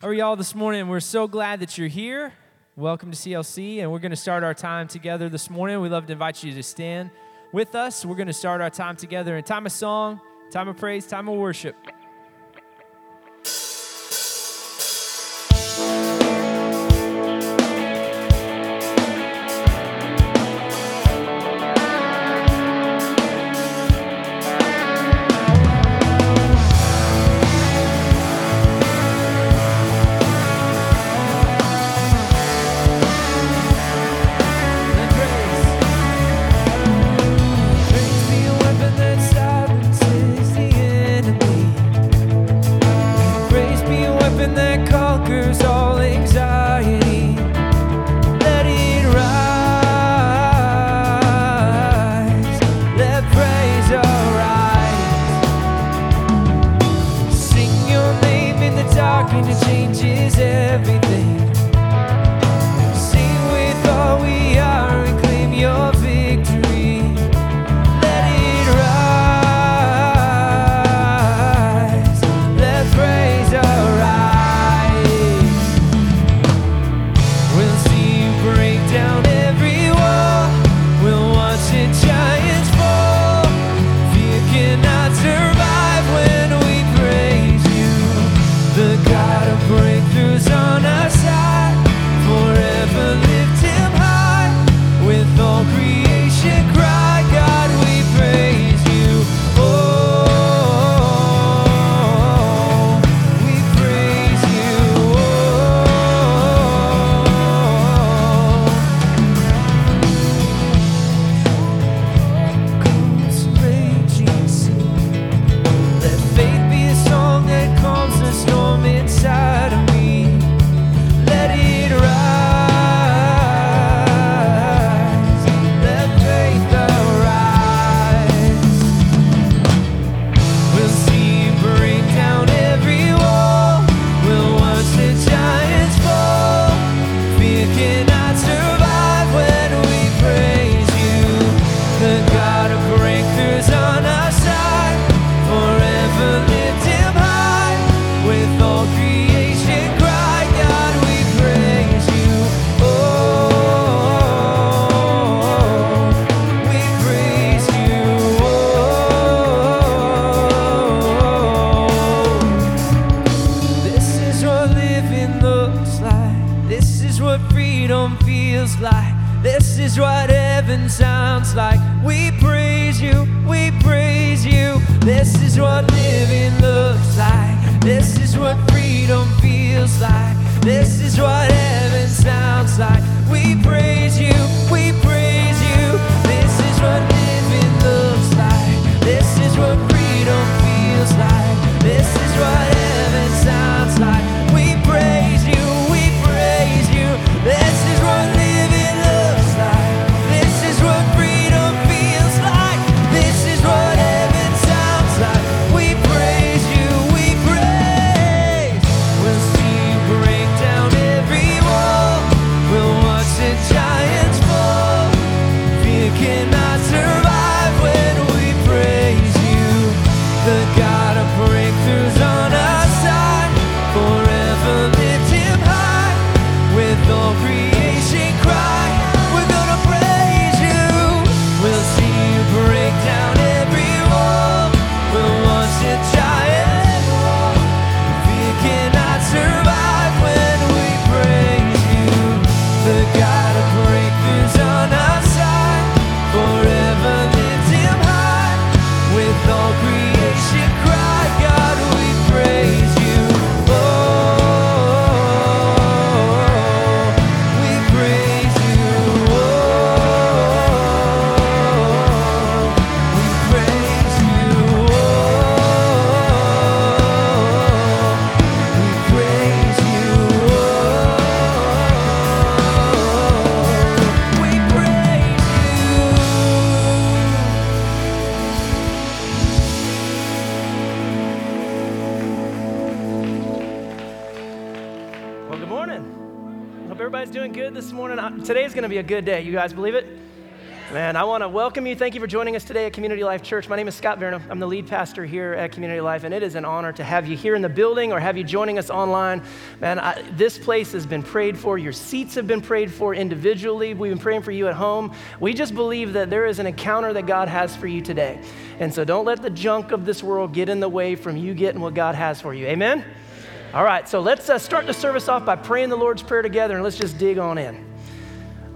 How are y'all this morning? We're so glad that you're here. Welcome to CLC, and we're going to start our time together this morning. We love to invite you to stand with us. We're going to start our time together in time of song, time of praise, time of worship. to be a good day. You guys believe it? Man, I want to welcome you. Thank you for joining us today at Community Life Church. My name is Scott Veroneau. I'm the lead pastor here at Community Life, and it is an honor to have you here in the building or have you joining us online. Man, I, this place has been prayed for. Your seats have been prayed for individually. We've been praying for you at home. We just believe that there is an encounter that God has for you today. And so don't let the junk of this world get in the way from you getting what God has for you. Amen? All right, so let's uh, start the service off by praying the Lord's Prayer together, and let's just dig on in.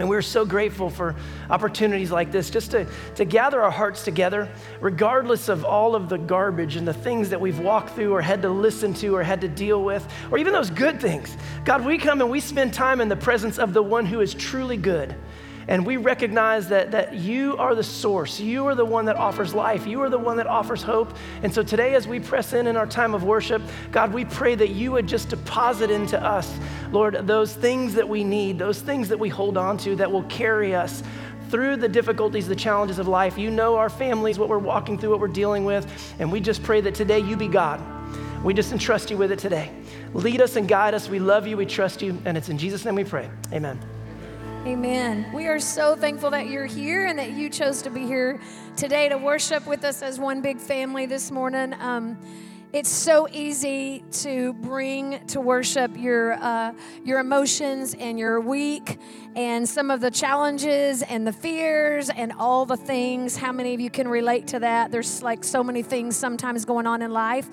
And we're so grateful for opportunities like this just to, to gather our hearts together, regardless of all of the garbage and the things that we've walked through or had to listen to or had to deal with, or even those good things. God, we come and we spend time in the presence of the one who is truly good. And we recognize that, that you are the source. You are the one that offers life. You are the one that offers hope. And so today, as we press in in our time of worship, God, we pray that you would just deposit into us, Lord, those things that we need, those things that we hold on to that will carry us through the difficulties, the challenges of life. You know our families, what we're walking through, what we're dealing with. And we just pray that today you be God. We just entrust you with it today. Lead us and guide us. We love you. We trust you. And it's in Jesus' name we pray. Amen. Amen. We are so thankful that you're here and that you chose to be here today to worship with us as one big family this morning. Um, it's so easy to bring to worship your uh, your emotions and your week and some of the challenges and the fears and all the things. How many of you can relate to that? There's like so many things sometimes going on in life.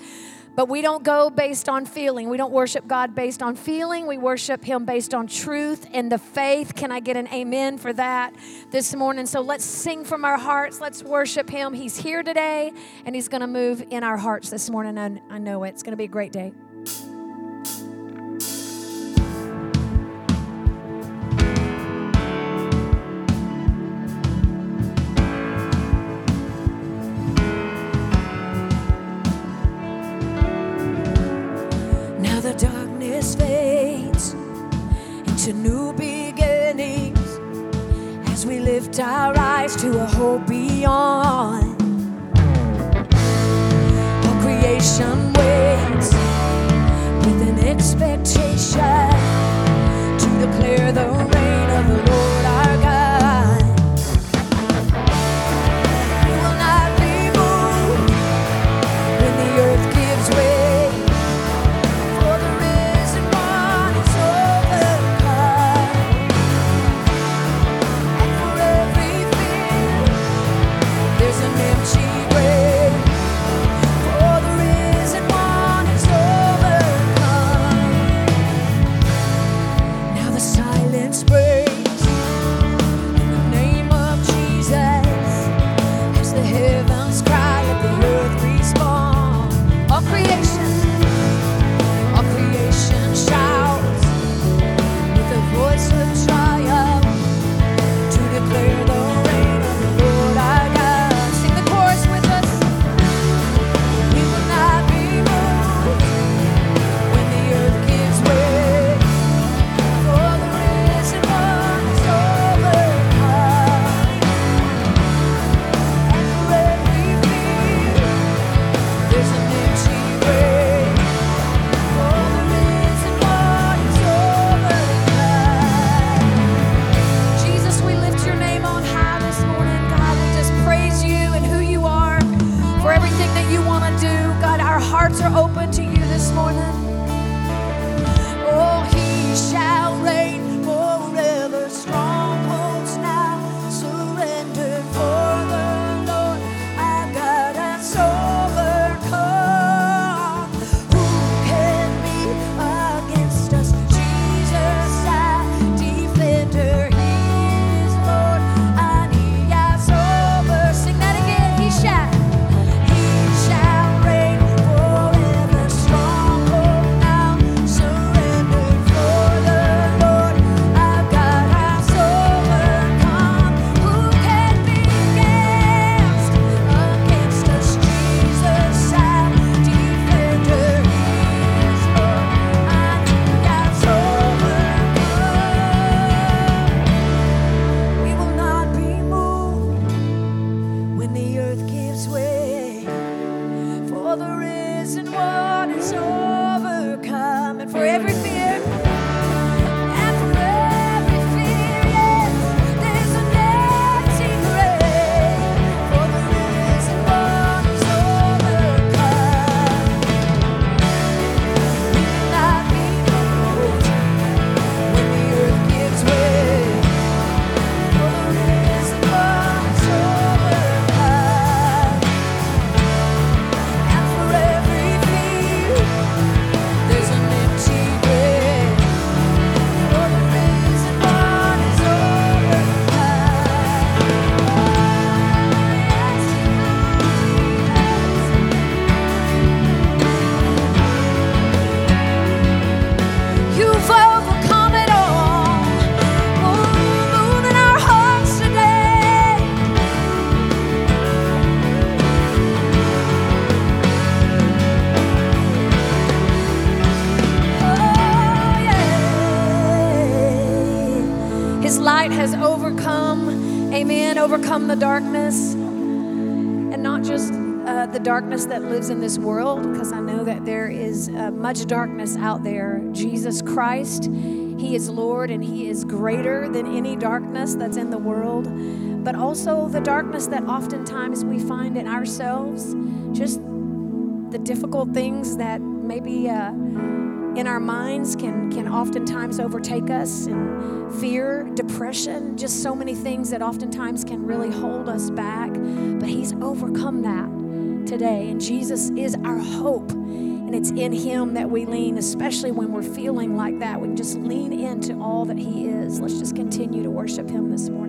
But we don't go based on feeling. We don't worship God based on feeling. We worship Him based on truth and the faith. Can I get an amen for that this morning? So let's sing from our hearts. Let's worship Him. He's here today and He's going to move in our hearts this morning. And I know it. It's going to be a great day. To new beginnings as we lift our eyes to a hope beyond. All creation waits with an expectation darkness that lives in this world, because I know that there is uh, much darkness out there. Jesus Christ, He is Lord and He is greater than any darkness that's in the world. But also the darkness that oftentimes we find in ourselves, just the difficult things that maybe. Uh, in our minds can can oftentimes overtake us and fear depression just so many things that oftentimes can really hold us back but he's overcome that today. And jesus is our hope. And it's in him that we lean especially when we're feeling like that. We can just lean into all that he is. Let's just continue to worship him this morning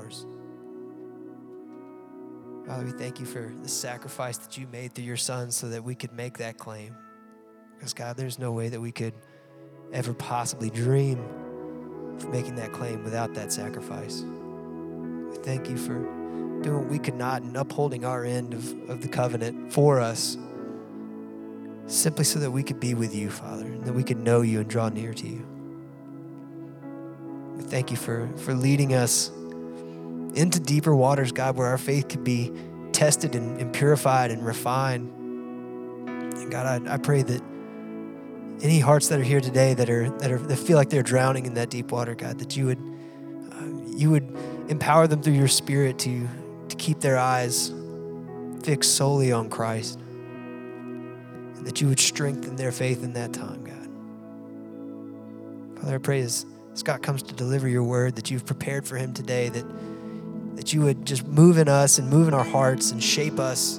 ours. Father, we thank you for the sacrifice that you made through your Son so that we could make that claim. Because, God, there's no way that we could ever possibly dream of making that claim without that sacrifice. We thank you for doing what we could not and upholding our end of, of the covenant for us, simply so that we could be with you, Father, and that we could know you and draw near to you. We thank you for, for leading us into deeper waters, God, where our faith could be tested and, and purified and refined. And God, I, I pray that any hearts that are here today that are that are that feel like they're drowning in that deep water, God, that you would uh, you would empower them through your Spirit to to keep their eyes fixed solely on Christ, and that you would strengthen their faith in that time, God. Father, I pray as Scott comes to deliver your word that you've prepared for him today, that that you would just move in us and move in our hearts and shape us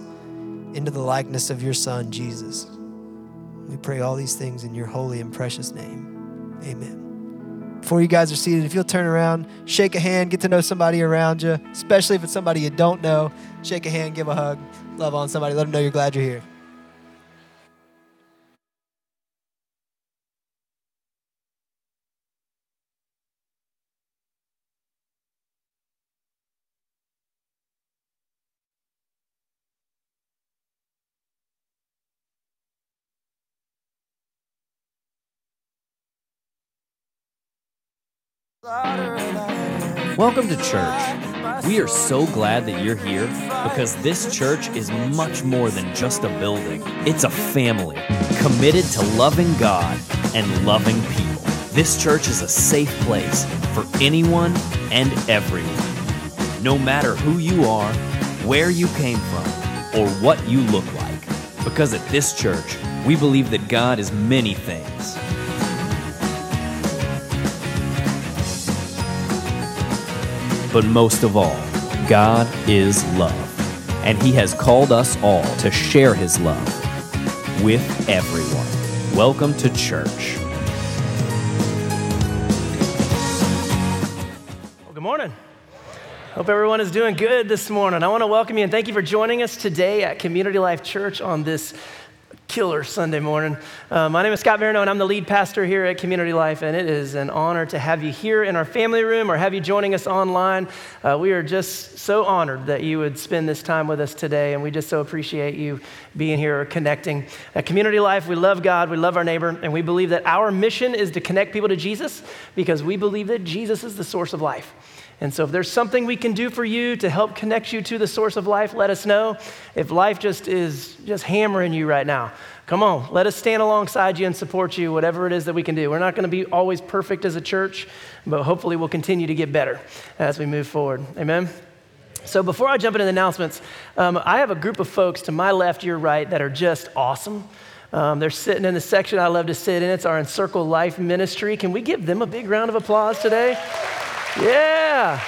into the likeness of your Son, Jesus. We pray all these things in your holy and precious name. Amen. Before you guys are seated, if you'll turn around, shake a hand, get to know somebody around you, especially if it's somebody you don't know. Shake a hand, give a hug, love on somebody, let them know you're glad you're here. Welcome to church. We are so glad that you're here because this church is much more than just a building. It's a family committed to loving God and loving people. This church is a safe place for anyone and everyone. No matter who you are, where you came from, or what you look like. Because at this church, we believe that God is many things. But most of all, God is love. And He has called us all to share His love with everyone. Welcome to church. Well, good morning. Hope everyone is doing good this morning. I want to welcome you and thank you for joining us today at Community Life Church on this killer Sunday morning. Uh, my name is Scott Veroneau, and I'm the lead pastor here at Community Life, and it is an honor to have you here in our family room or have you joining us online. Uh, we are just so honored that you would spend this time with us today, and we just so appreciate you being here or connecting. At Community Life, we love God, we love our neighbor, and we believe that our mission is to connect people to Jesus because we believe that Jesus is the source of life. And so, if there's something we can do for you to help connect you to the source of life, let us know. If life just is just hammering you right now, come on, let us stand alongside you and support you, whatever it is that we can do. We're not going to be always perfect as a church, but hopefully we'll continue to get better as we move forward. Amen. So, before I jump into the announcements, um, I have a group of folks to my left, your right, that are just awesome. Um, they're sitting in the section I love to sit in. It's our Encircle Life ministry. Can we give them a big round of applause today? Yeah.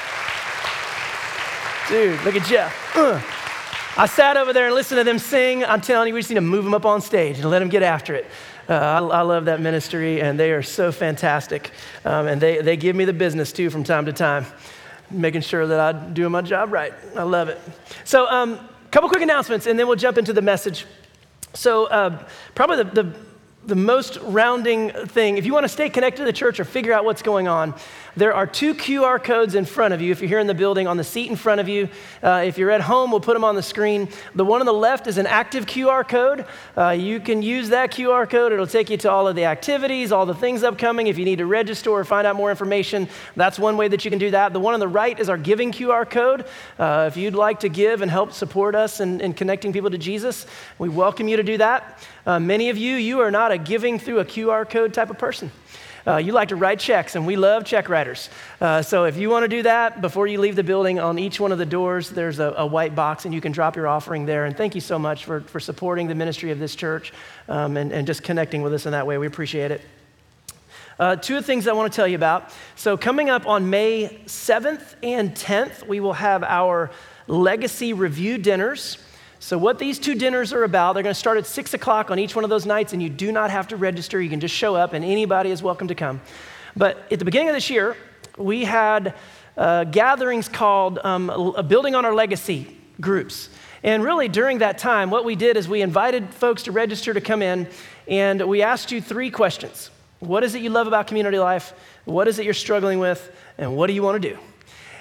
Dude, look at Jeff. I sat over there and listened to them sing. I'm telling you, we just need to move them up on stage and let them get after it. Uh, I, I, love that ministry, and they are so fantastic. Um, and they, they give me the business too from time to time, making sure that I'm doing my job right. I love it. So, a um, couple quick announcements, and then we'll jump into the message. So, uh, probably the, the the most rounding thing, if you want to stay connected to the church or figure out what's going on, there are two QR codes in front of you. If you're here in the building, on the seat in front of you. Uh, if you're at home, we'll put them on the screen. The one on the left is an active QR code. Uh, you can use that QR code. It'll take you to all of the activities, all the things upcoming. If you need to register or find out more information, that's one way that you can do that. The one on the right is our giving QR code. Uh, if you'd like to give and help support us in, in connecting people to Jesus, we welcome you to do that. Uh, many of you, you are not a giving through a QR code type of person. Uh, you like to write checks, and we love check writers. Uh, so if you want to do that before you leave the building, on each one of the doors, there's a, a, white box, and you can drop your offering there. And thank you so much for, for supporting the ministry of this church um, and, and just connecting with us in that way. We appreciate it. Uh, two things I want to tell you about. So, coming up on May 7th and 10th, we will have our legacy review dinners. So, what these two dinners are about, they're going to start at 6 o'clock on each one of those nights, and you do not have to register. You can just show up, and anybody is welcome to come. But at the beginning of this year, we had uh, gatherings called um, Building on Our Legacy groups. And really, during that time, what we did is we invited folks to register to come in, and we asked you three questions What is it you love about community life? What is it you're struggling with? And what do you want to do?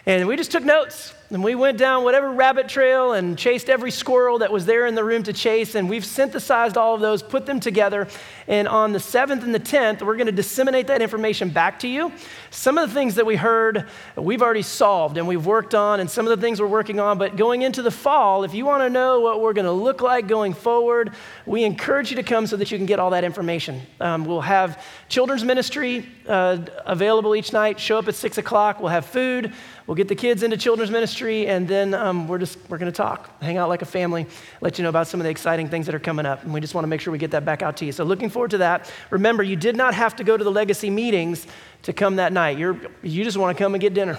And we just took notes. And we went down whatever rabbit trail and chased every squirrel that was there in the room to chase. And we've synthesized all of those, put them together. And on the 7th and the 10th, we're going to disseminate that information back to you. Some of the things that we heard, we've already solved and we've worked on, and some of the things we're working on. But going into the fall, if you want to know what we're going to look like going forward, we encourage you to come so that you can get all that information. Um, we'll have children's ministry uh, available each night. Show up at 6 o'clock. We'll have food. We'll get the kids into children's ministry, and then um, we're just we're going to talk, hang out like a family, let you know about some of the exciting things that are coming up, and we just want to make sure we get that back out to you. So looking forward to that. Remember, you did not have to go to the legacy meetings to come that night. You're, you just want to come and get dinner,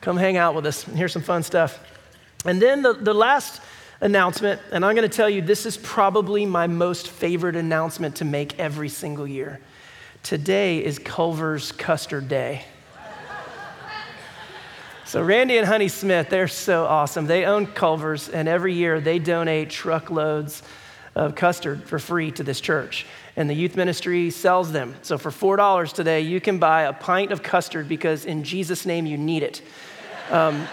come hang out with us, and hear some fun stuff. And then the, the last announcement, and I'm going to tell you this is probably my most favorite announcement to make every single year. Today is Culver's Custard Day. So, Randy and Honey Smith, they're so awesome. They own Culver's, and every year they donate truckloads of custard for free to this church. And the youth ministry sells them. So, for $4 today, you can buy a pint of custard because in Jesus' name you need it. Um,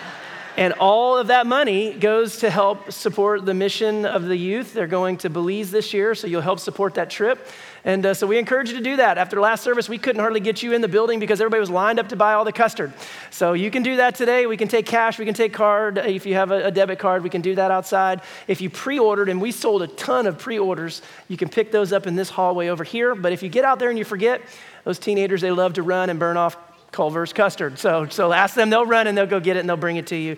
and all of that money goes to help support the mission of the youth. They're going to Belize this year, so you'll help support that trip. And uh, so we encourage you to do that. After last service, we couldn't hardly get you in the building because everybody was lined up to buy all the custard. So you can do that today. We can take cash, we can take card. If you have a, a debit card, we can do that outside. If you pre ordered, and we sold a ton of pre orders, you can pick those up in this hallway over here. But if you get out there and you forget, those teenagers, they love to run and burn off Culver's custard. So, so ask them, they'll run and they'll go get it and they'll bring it to you.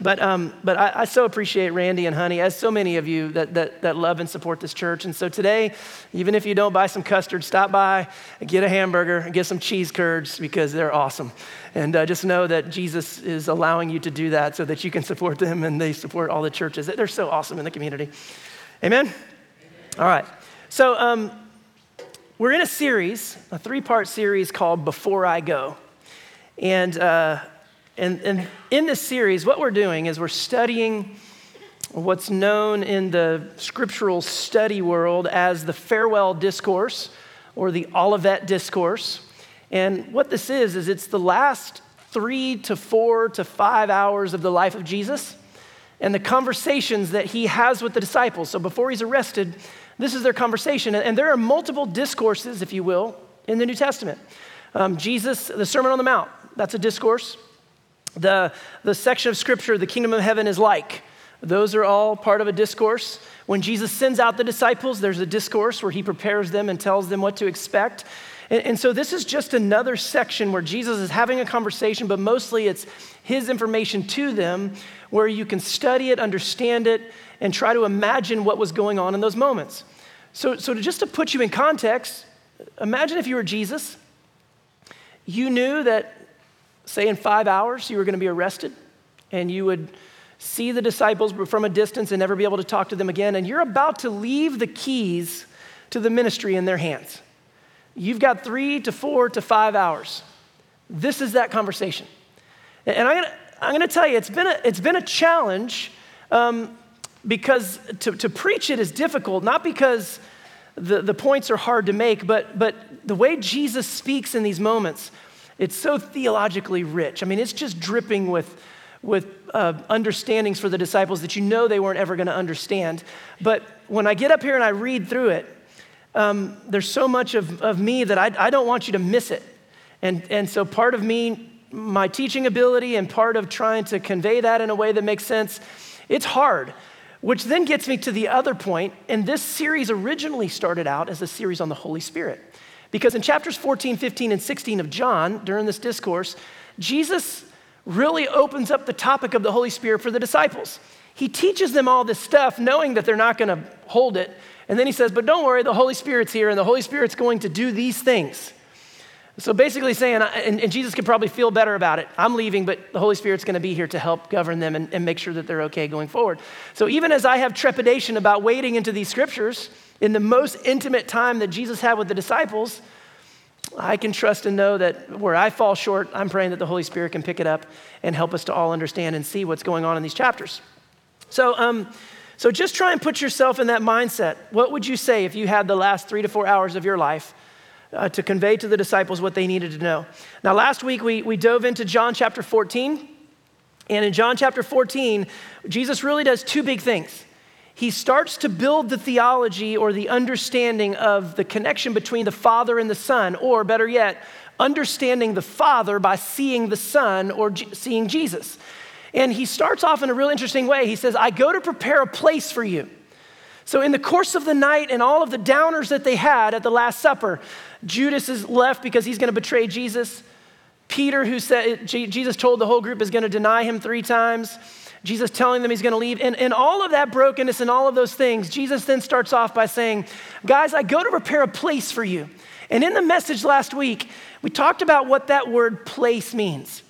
But, um, but I, I, so appreciate Randy and Honey, as so many of you that, that, that love and support this church. And so today, even if you don't buy some custard, stop by, get a hamburger, and get some cheese curds because they're awesome. And uh, just know that Jesus is allowing you to do that so that you can support them and they support all the churches. They're so awesome in the community. Amen? Amen. All right. So um, we're in a series, a three part series called Before I Go. And, uh, and, and in this series, what we're doing is we're studying what's known in the scriptural study world as the farewell discourse or the Olivet discourse. And what this is, is it's the last three to four to five hours of the life of Jesus and the conversations that he has with the disciples. So before he's arrested, this is their conversation. And there are multiple discourses, if you will, in the New Testament. Um, Jesus, the Sermon on the Mount, that's a discourse. The, the section of scripture, the kingdom of heaven is like. Those are all part of a discourse. When Jesus sends out the disciples, there's a discourse where he prepares them and tells them what to expect. And, and, so this is just another section where Jesus is having a conversation, but mostly it's his information to them where you can study it, understand it, and try to imagine what was going on in those moments. So, so to, just to put you in context, imagine if you were Jesus. You knew that, say, in five hours, you were going to be arrested, and you would see the disciples from a distance and never be able to talk to them again, and you're about to leave the keys to the ministry in their hands. You've got three to four to five hours. This is that conversation. And I'm gonna, I'm gonna tell you, it's been a, it's been a challenge um, because to, to preach it is difficult, not because the, the points are hard to make, but, but the way Jesus speaks in these moments, it's so theologically rich. I mean, it's just dripping with with uh, understandings for the disciples that you know they weren't ever going to understand. But when I get up here and I read through it, um, there's so much of, of me that I, I don't want you to miss it. And, and so part of me, my teaching ability, and part of trying to convey that in a way that makes sense, it's hard. Which then gets me to the other point. And this series originally started out as a series on the Holy Spirit. Because in chapters 14, 15, and 16 of John, during this discourse, Jesus really opens up the topic of the Holy Spirit for the disciples. He teaches them all this stuff knowing that they're not going to hold it. And then he says, But don't worry, the Holy Spirit's here, and the Holy Spirit's going to do these things. So basically, saying, and, and Jesus could probably feel better about it. I'm leaving, but the Holy Spirit's going to be here to help govern them and, and make sure that they're okay going forward. So even as I have trepidation about wading into these scriptures in the most intimate time that Jesus had with the disciples, I can trust and know that where I fall short, I'm praying that the Holy Spirit can pick it up and help us to all understand and see what's going on in these chapters. So, um, so just try and put yourself in that mindset. What would you say if you had the last three to four hours of your life uh, to convey to the disciples what they needed to know? Now, last week we, we dove into John chapter 14. And in John chapter 14, Jesus really does two big things he starts to build the theology or the understanding of the connection between the Father and the Son, or better yet, understanding the Father by seeing the Son or G- seeing Jesus. And he starts off in a real interesting way. He says, I go to prepare a place for you. So, in the course of the night and all of the downers that they had at the Last Supper, Judas is left because he's going to betray Jesus. Peter, who said Jesus told the whole group is going to deny him three times. Jesus telling them he's going to leave. And, and all of that brokenness and all of those things, Jesus then starts off by saying, Guys, I go to prepare a place for you. And in the message last week, we talked about what that word place means.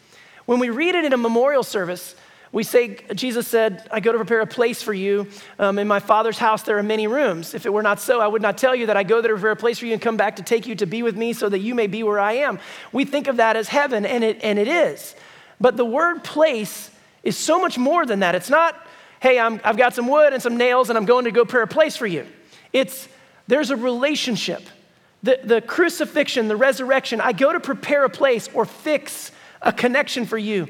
When we read it in a memorial service, we say, Jesus said, I go to prepare a place for you. Um, in my Father's house, there are many rooms. If it were not so, I would not tell you that I go there to prepare a place for you and come back to take you to be with me so that you may be where I am. We think of that as heaven, and it, and it is. But the word place is so much more than that. It's not, hey, i have got some wood and some nails and I'm going to go prepare a place for you. It's there's a relationship. The, the crucifixion, the resurrection, I go to prepare a place or fix a connection for you.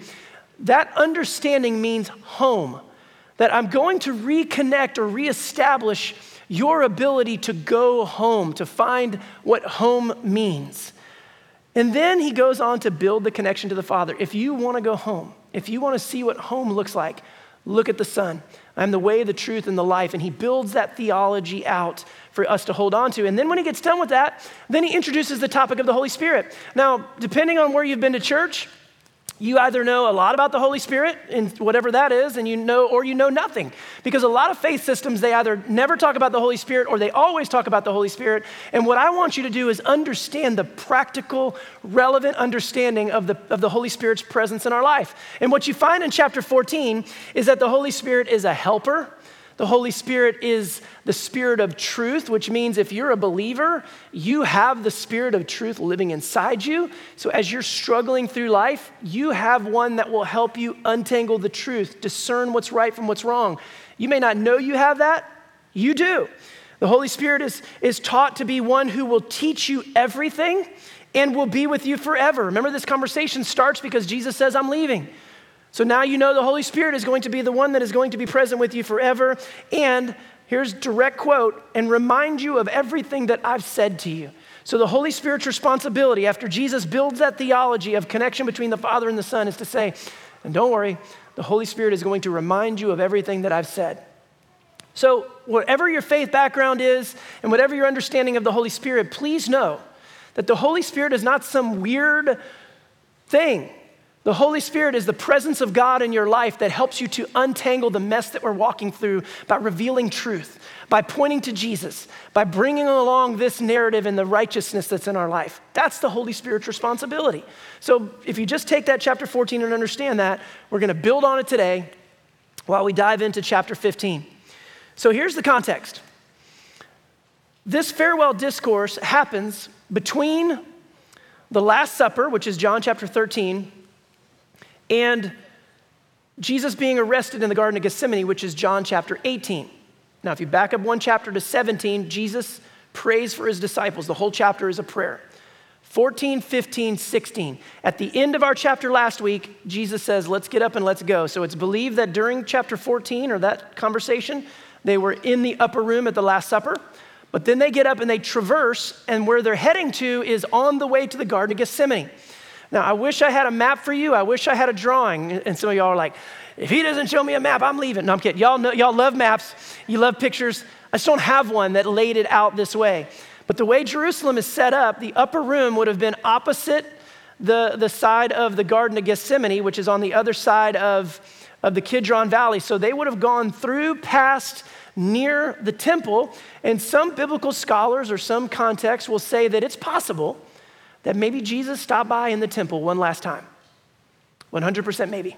That understanding means home, that I'm going to reconnect or reestablish your ability to go home, to find what home means. And then he goes on to build the connection to the Father. If you want to go home, if you want to see what home looks like, look at the Son. I'm the way, the truth, and the life. And he builds that theology out for us to hold on to. And then when he gets done with that, then he introduces the topic of the Holy Spirit. Now, depending on where you've been to church, you either know a lot about the Holy Spirit and whatever that is, and you know, or you know nothing. Because a lot of faith systems, they either never talk about the Holy Spirit or they always talk about the Holy Spirit. And what I want you to do is understand the practical, relevant understanding of the, of the Holy Spirit's presence in our life. And what you find in chapter 14 is that the Holy Spirit is a helper, The Holy Spirit is the Spirit of truth, which means if you're a believer, you have the Spirit of truth living inside you. So as you're struggling through life, you have one that will help you untangle the truth, discern what's right from what's wrong. You may not know you have that, you do. The Holy Spirit is, is taught to be one who will teach you everything and will be with you forever. Remember, this conversation starts because Jesus says, I'm leaving. So now you know the Holy Spirit is going to be the one that is going to be present with you forever. And here's direct quote, and remind you of everything that I've said to you. So the Holy Spirit's responsibility after Jesus builds that theology of connection between the Father and the Son is to say, and don't worry, the Holy Spirit is going to remind you of everything that I've said. So, whatever your faith background is and whatever your understanding of the Holy Spirit, please know that the Holy Spirit is not some weird thing. The Holy Spirit is the presence of God in your life that helps you to untangle the mess that we're walking through by revealing truth, by pointing to Jesus, by bringing along this narrative and the righteousness that's in our life. That's the Holy Spirit's responsibility. So if you just take that chapter 14 and understand that, we're going to build on it today while we dive into chapter 15. So here's the context this farewell discourse happens between the Last Supper, which is John chapter 13, and Jesus being arrested in the Garden of Gethsemane, which is John chapter 18. Now, if you back up one chapter to 17, Jesus prays for his disciples. The whole chapter is a prayer. 14, 15, 16. At the end of our chapter last week, Jesus says, Let's get up and let's go. So it's believed that during chapter 14 or that conversation, they were in the upper room at the Last Supper. But then they get up and they traverse, and where they're heading to is on the way to the Garden of Gethsemane. Now, I wish I had a map for you. I wish I had a drawing. And some of y'all are like, if he doesn't show me a map, I'm leaving. No, I'm kidding. Y'all, know, y'all love maps, you love pictures. I just don't have one that laid it out this way. But the way Jerusalem is set up, the upper room would have been opposite the, the side of the Garden of Gethsemane, which is on the other side of, of the Kidron Valley. So they would have gone through past near the temple. And some biblical scholars or some contexts will say that it's possible that maybe Jesus stopped by in the temple one last time. 100% maybe.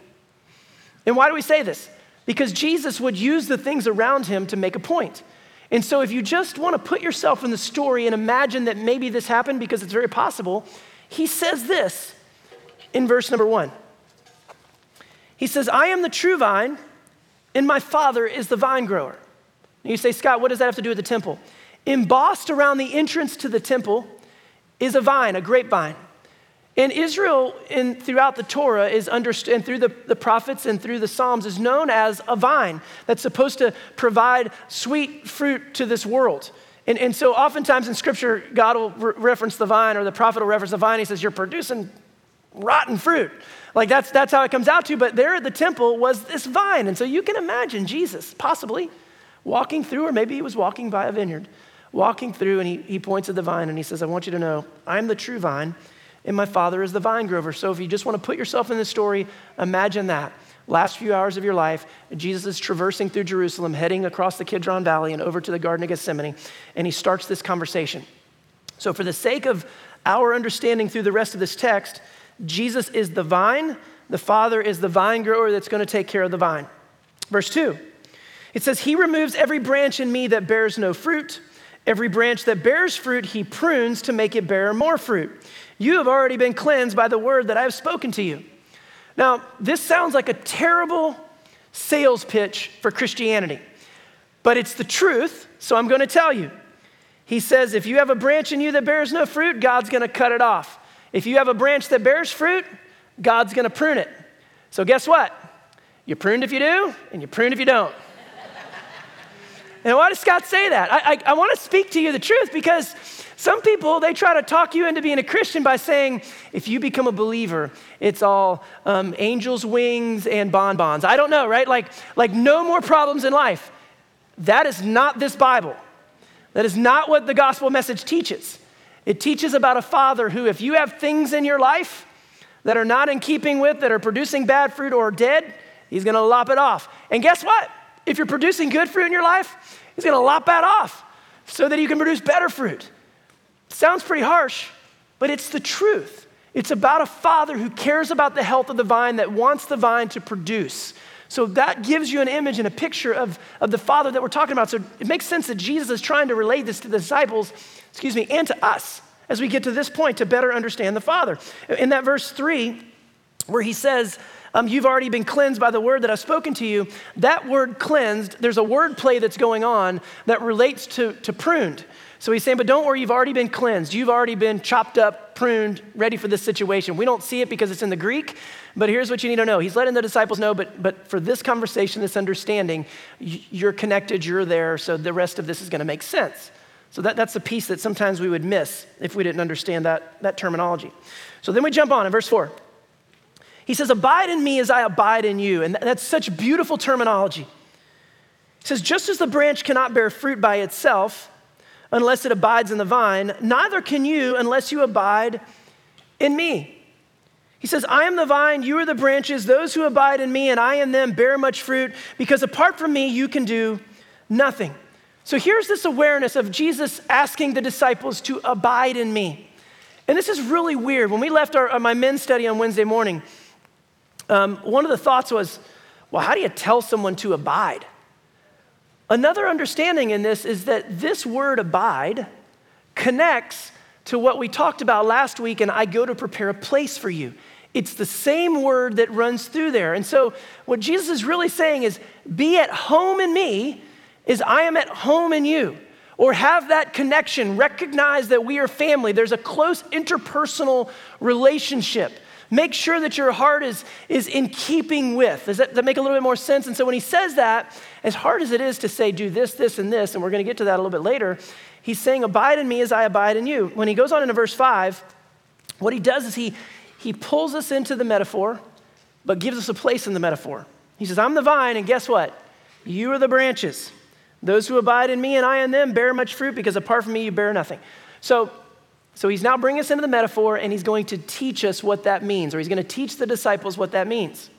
And why do we say this? Because Jesus would use the things around him to make a point. And so, if you just want to put yourself in the story and imagine that maybe this happened because it's very possible, he says this in verse number one. He says, I am the true vine, and my Father is the vine grower. And you say, Scott, what does that have to do with the temple? Embossed around the entrance to the temple is a vine, a grapevine. And Israel, in, throughout the Torah, is understood, and through the, the prophets and through the Psalms, is known as a vine that's supposed to provide sweet fruit to this world. And, and so, oftentimes in Scripture, God will re- reference the vine, or the prophet will reference the vine. He says, You're producing rotten fruit. Like that's, that's how it comes out to. But there at the temple was this vine. And so, you can imagine Jesus possibly walking through, or maybe he was walking by a vineyard, walking through, and he, he points at the vine and he says, I want you to know, I'm the true vine, and my father is the vine grower. So if you just want to put yourself in the story, imagine that. Last few hours of your life, Jesus is traversing through Jerusalem, heading across the Kidron Valley and over to the Garden of Gethsemane, and he starts this conversation. So, for the sake of our understanding through the rest of this text, Jesus is the vine, the Father is the vine grower that's going to take care of the vine. Verse 2 it says, He removes every branch in me that bears no fruit. Every branch that bears fruit, He prunes to make it bear more fruit. You have already been cleansed by the word that I have spoken to you. Now, this sounds like a terrible sales pitch for Christianity, but it's the truth, so I'm going to tell you. He says, if you have a branch in you that bears no fruit, God's going to cut it off. If you have a branch that bears fruit, God's going to prune it. So, guess what? You pruned if you do, and you prune if you don't. And why does Scott say that? I, I, I want to speak to you the truth because some people, they try to talk you into being a Christian by saying, if you become a believer, it's all um, angels' wings and bonbons. I don't know, right? Like, like no more problems in life. That is not this Bible. That is not what the gospel message teaches. It teaches about a father who, if you have things in your life that are not in keeping with, that are producing bad fruit or dead, he's gonna lop it off. And guess what? If you're producing good fruit in your life, he's going to lop that off so that you can produce better fruit. Sounds pretty harsh, but it's the truth. It's about a father who cares about the health of the vine that wants the vine to produce. So that gives you an image and a picture of, of the Father that we're talking about. So it makes sense that Jesus is trying to relate this to the disciples, excuse me, and to us as we get to this point to better understand the Father. In that verse three, where he says, um, You've already been cleansed by the word that I've spoken to you, that word cleansed, there's a word play that's going on that relates to, to pruned. So he's saying, But don't worry, you've already been cleansed. You've already been chopped up, pruned, ready for this situation. We don't see it because it's in the Greek, but here's what you need to know. He's letting the disciples know, but, but for this conversation, this understanding, you're connected, you're there, so the rest of this is going to make sense. So that, that's the piece that sometimes we would miss if we didn't understand that, that terminology. So then we jump on in verse 4. He says, Abide in me as I abide in you. And that's such beautiful terminology. He says, Just as the branch cannot bear fruit by itself unless it abides in the vine, neither can you unless you abide in me. He says, I am the vine, you are the branches. Those who abide in me and I in them bear much fruit, because apart from me, you can do nothing. So here's this awareness of Jesus asking the disciples to abide in me. And this is really weird. When we left our, uh, my men's study on Wednesday morning, um, one of the thoughts was, well, how do you tell someone to abide? Another understanding in this is that this word abide connects to what we talked about last week, and I go to prepare a place for you. It's the same word that runs through there. And so, what Jesus is really saying is, be at home in me is I am at home in you. Or have that connection, recognize that we are family. There's a close interpersonal relationship. Make sure that your heart is, is in keeping with. Does that, that make a little bit more sense? And so when he says that, as hard as it is to say, do this, this, and this, and we're going to get to that a little bit later, he's saying, Abide in me as I abide in you. When he goes on into verse 5, what he does is he, he pulls us into the metaphor, but gives us a place in the metaphor. He says, I'm the vine, and guess what? You are the branches. Those who abide in me and I in them bear much fruit because apart from me you bear nothing. So, so he's now bringing us into the metaphor and he's going to teach us what that means, or he's going to teach the disciples what that means.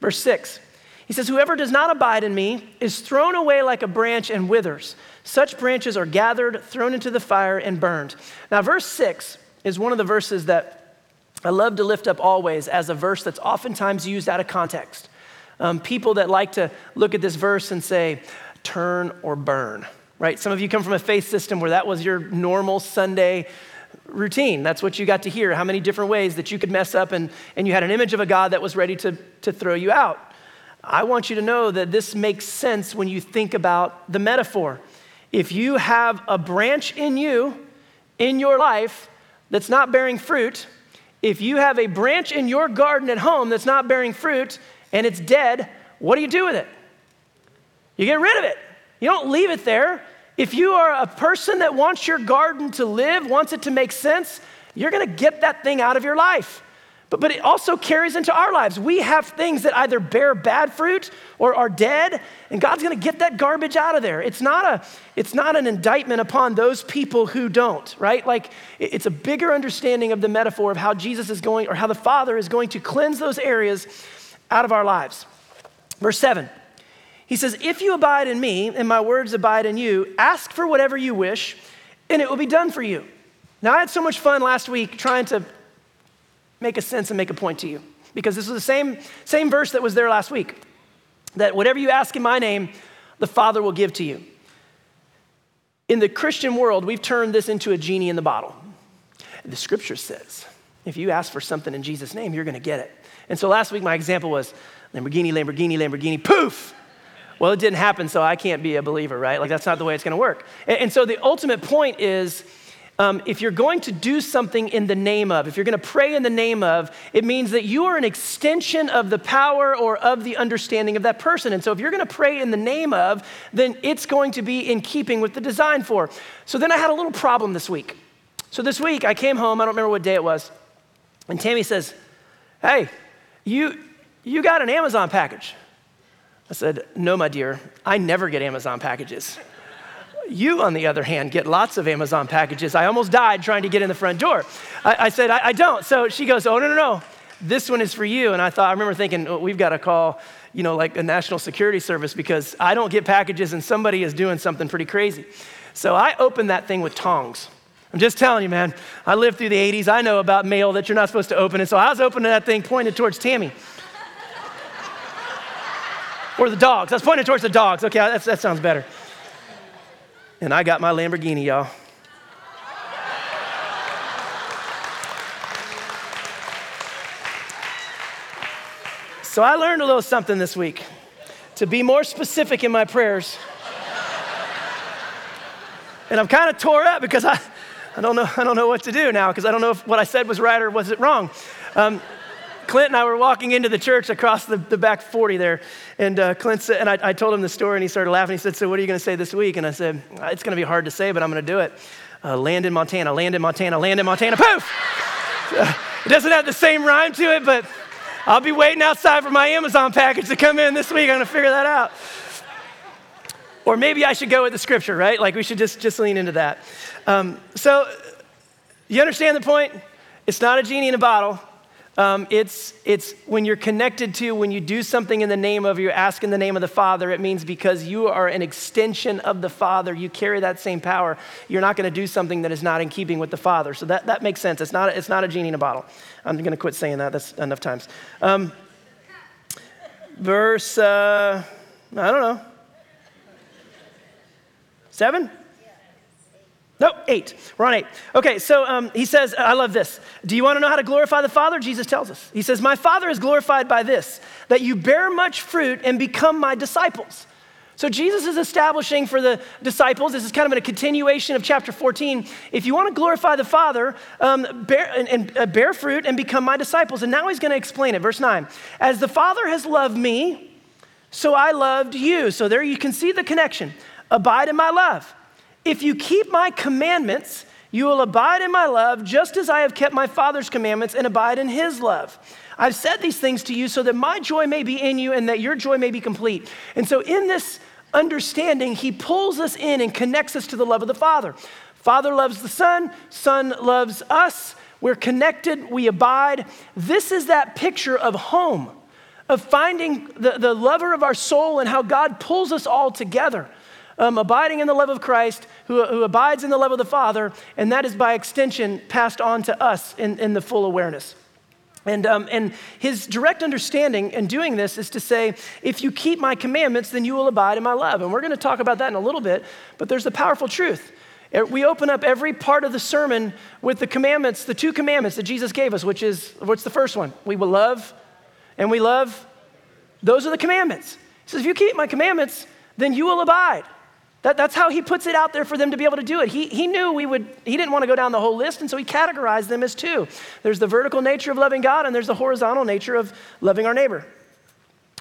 Verse 6, he says, Whoever does not abide in me is thrown away like a branch and withers. Such branches are gathered, thrown into the fire, and burned. Now, verse 6 is one of the verses that I love to lift up always as a verse that's oftentimes used out of context. Um, people that like to look at this verse and say, turn or burn, right? Some of you come from a faith system where that was your normal Sunday routine. That's what you got to hear, how many different ways that you could mess up, and, and you had an image of a God that was ready to, to throw you out. I want you to know that this makes sense when you think about the metaphor. If you have a branch in you, in your life, that's not bearing fruit, if you have a branch in your garden at home that's not bearing fruit and it's dead, what do you do with it? You get rid of it. You don't leave it there. If you are a person that wants your garden to live, wants it to make sense, you're going to get that thing out of your life. But, but it also carries into our lives. We have things that either bear bad fruit or are dead, and God's going to get that garbage out of there. It's not, a, it's not an indictment upon those people who don't, right? Like, it's a bigger understanding of the metaphor of how Jesus is going, or how the Father is going to cleanse those areas out of our lives. Verse 7. He says, If you abide in me and my words abide in you, ask for whatever you wish and it will be done for you. Now, I had so much fun last week trying to make a sense and make a point to you because this was the same, same verse that was there last week that whatever you ask in my name, the Father will give to you. In the Christian world, we've turned this into a genie in the bottle. The scripture says, if you ask for something in Jesus' name, you're going to get it. And so last week, my example was Lamborghini, Lamborghini, Lamborghini, poof, well, it didn't happen, so I can't be a believer, right? Like, that's not the way it's gonna work. And, and so, the ultimate point is um, if you're going to do something in the name of, if you're gonna pray in the name of, it means that you are an extension of the power or of the understanding of that person. And so, if you're gonna pray in the name of, then it's going to be in keeping with the design for. So, then I had a little problem this week. So, this week I came home, I don't remember what day it was, and Tammy says, Hey, you, you got an Amazon package. I said, No, my dear, I never get Amazon packages. You, on the other hand, get lots of Amazon packages. I almost died trying to get in the front door. I, I said, I, I, don't. So she goes, Oh, no, no, no. This one is for you. And I thought, I remember thinking, oh, we've got to call, you know, like a national security service because I don't get packages and somebody is doing something pretty crazy. So I opened that thing with tongs. I'm just telling you, man, I lived through the 80s. I know about mail that you're not supposed to open it. So I was opening that thing pointed towards Tammy. Or the dogs. I was pointing towards the dogs. Okay, that's, that sounds better. And I got my Lamborghini, y'all. So I learned a little something this week to be more specific in my prayers. And I'm kind of tore up because I, I, don't know, I don't know what to do now because I don't know if what I said was right or was it wrong. Um, Clint and I were walking into the church across the, the back 40 there. And uh, Clint said, and I, I, told him the story and he started laughing. He said, So what are you going to say this week? And I said, It's going to be hard to say, but I'm going to do it. Uh, land in Montana, land in Montana, land in Montana, poof! Uh, it doesn't have the same rhyme to it, but I'll be waiting outside for my Amazon package to come in this week. I'm going to figure that out. Or maybe I should go with the scripture, right? Like we should just, just lean into that. Um, so, you understand the point? It's not a genie in a bottle. Um, it's, it's when you're connected to, when you do something in the name of, you ask in the name of the Father, it means because you are an extension of the Father, you carry that same power. You're not going to do something that is not in keeping with the Father. So that, that makes sense. It's not, it's not a genie in a bottle. I'm going to quit saying that. That's enough times. Um, verse, uh, I don't know, seven? No, eight. We're on eight. Okay, so um, he says, I love this. Do you want to know how to glorify the Father? Jesus tells us. He says, My Father is glorified by this, that you bear much fruit and become my disciples. So Jesus is establishing for the disciples, this is kind of a continuation of chapter 14. If you want to glorify the Father, um, bear, and, and uh, bear fruit and become my disciples. And now he's going to explain it. Verse 9 As the Father has loved me, so I loved you. So there you can see the connection. Abide in my love. If you keep my commandments, you will abide in my love, just as I have kept my Father's commandments and abide in his love. I've said these things to you so that my joy may be in you and that your joy may be complete. And so, in this understanding, he pulls us in and connects us to the love of the Father. Father loves the Son, Son loves us. We're connected, we abide. This is that picture of home, of finding the, the lover of our soul and how God pulls us all together um, abiding in the love of Christ, who, who abides in the love of the Father, and that is by extension passed on to us in, in the full awareness. And, um, and his direct understanding in doing this is to say, if you keep my commandments, then you will abide in my love. And we're going to talk about that in a little bit, but there's a powerful truth. We open up every part of the sermon with the commandments, the two commandments that Jesus gave us, which is what's the first one? We will love and we love. Those are the commandments. He says, if you keep my commandments, then you will abide. That, that's how he puts it out there for them to be able to do it. He, he knew we would, he didn't want to go down the whole list, and so he categorized them as two. There's the vertical nature of loving God, and there's the horizontal nature of loving our neighbor.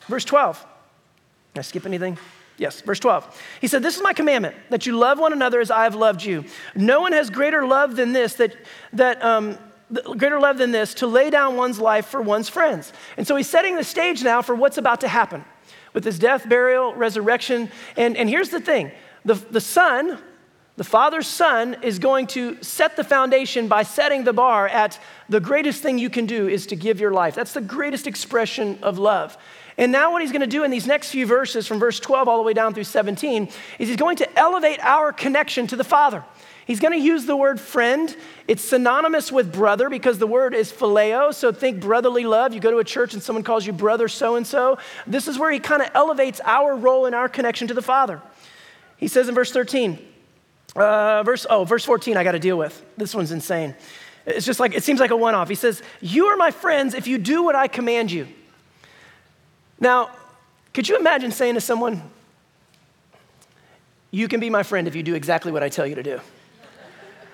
Verse 12. Did I skip anything? Yes, verse 12. He said, This is my commandment, that you love one another as I have loved you. No one has greater love than this, that, that um, greater love than this, to lay down one's life for one's friends. And so he's setting the stage now for what's about to happen with his death, burial, resurrection. And, and here's the thing the, the Son, the Father's Son, is going to set the foundation by setting the bar at the greatest thing you can do is to give your life. That's the greatest expression of love. And now, what he's going to do in these next few verses, from verse 12 all the way down through 17, is he's going to elevate our connection to the Father. He's going to use the word friend. It's synonymous with brother because the word is phileo. So think brotherly love. You go to a church and someone calls you brother so and so. This is where he kind of elevates our role in our connection to the Father. He says in verse 13, uh, verse, oh, verse 14, I got to deal with. This one's insane. It's just like, it seems like a one off. He says, You are my friends if you do what I command you. Now, could you imagine saying to someone, You can be my friend if you do exactly what I tell you to do?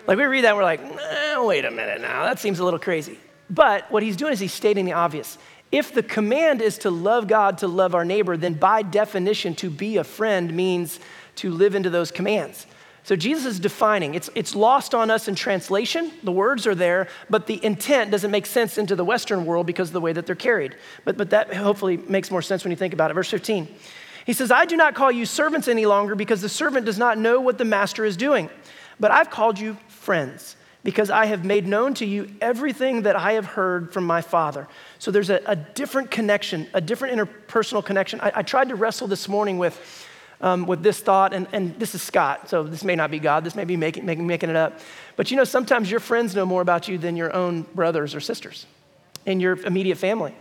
Like, we read that and we're like, nah, Wait a minute now, that seems a little crazy. But what he's doing is he's stating the obvious. If the command is to love God, to love our neighbor, then by definition, to be a friend means to live into those commands. So Jesus is defining. It's, it's lost on us in translation. The words are there, but the intent doesn't make sense into the Western world because of the way that they're carried. But, but that hopefully makes more sense when you think about it. Verse 15. He says, I do not call you servants any longer because the servant does not know what the master is doing, but I've called you friends because I have made known to you everything that I have heard from my Father. So there's a, a different connection, a different interpersonal connection. I, I tried to wrestle this morning with um, with this thought, and, and this is Scott, so this may not be God, this may be making, making, making it up. But you know, sometimes your friends know more about you than your own brothers or sisters in your immediate family,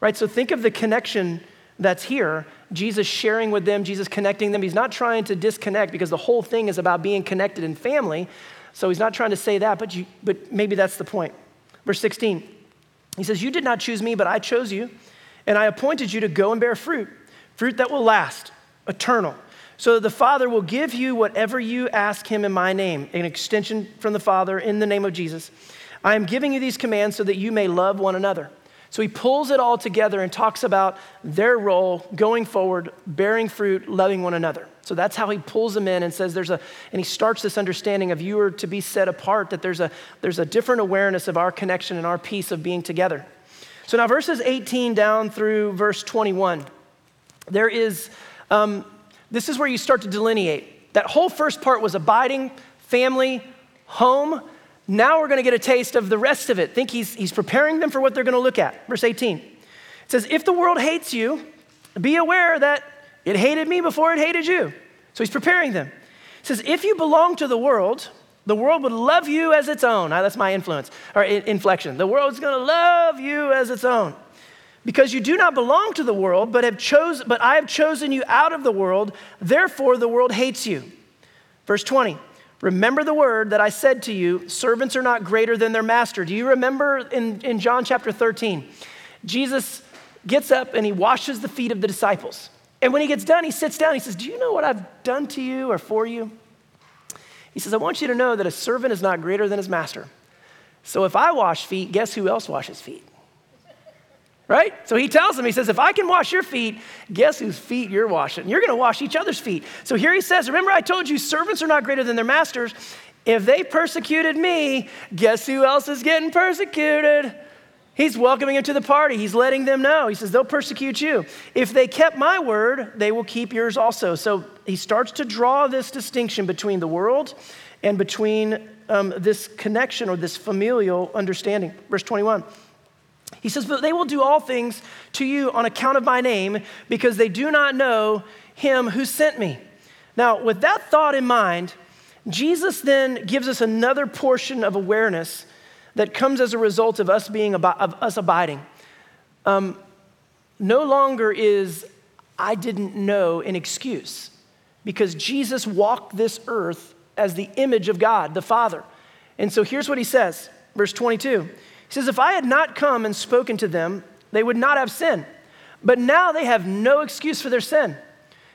right? So think of the connection that's here. Jesus sharing with them, Jesus connecting them. He's not trying to disconnect because the whole thing is about being connected in family. So he's not trying to say that, but, you, but maybe that's the point. Verse 16, he says, You did not choose me, but I chose you, and I appointed you to go and bear fruit, fruit that will last, eternal. So the Father will give you whatever you ask him in my name, an extension from the Father in the name of Jesus. I am giving you these commands so that you may love one another. So he pulls it all together and talks about their role going forward, bearing fruit, loving one another. So that's how he pulls them in and says there's a, and he starts this understanding of you are to be set apart, that there's a, there's a different awareness of our connection and our piece of being together. So now, verses 18 down through verse 21, there is, um, this is where you start to delineate. That whole first part was abiding, family, home. Now we're going to get a taste of the rest of it. Think he's, he's preparing them for what they're going to look at. Verse 18 it says, If the world hates you, be aware that it hated me before it hated you. So he's preparing them. He says, If you belong to the world, the world would love you as its own. Now, that's my influence or inflection. The world's going to love you as its own. Because you do not belong to the world, but have chose, but I have chosen you out of the world, therefore the world hates you. Verse 20. Remember the word that I said to you servants are not greater than their master. Do you remember in, in John chapter 13? Jesus gets up and he washes the feet of the disciples. And when he gets done, he sits down. He says, Do you know what I've done to you or for you? He says, I want you to know that a servant is not greater than his master. So if I wash feet, guess who else washes feet? Right? So he tells them, he says, if I can wash your feet, guess whose feet you're washing? You're going to wash each other's feet. So here he says, remember I told you servants are not greater than their masters. If they persecuted me, guess who else is getting persecuted? He's welcoming them to the party. He's letting them know. He says, they'll persecute you. If they kept my word, they will keep yours also. So he starts to draw this distinction between the world and between um, this connection or this familial understanding. Verse 21. He says, But they will do all things to you on account of my name because they do not know him who sent me. Now, with that thought in mind, Jesus then gives us another portion of awareness that comes as a result of us being of us abiding. Um, no longer is I didn't know an excuse because Jesus walked this earth as the image of God, the Father. And so here's what he says, verse 22. He says, If I had not come and spoken to them, they would not have sin. But now they have no excuse for their sin.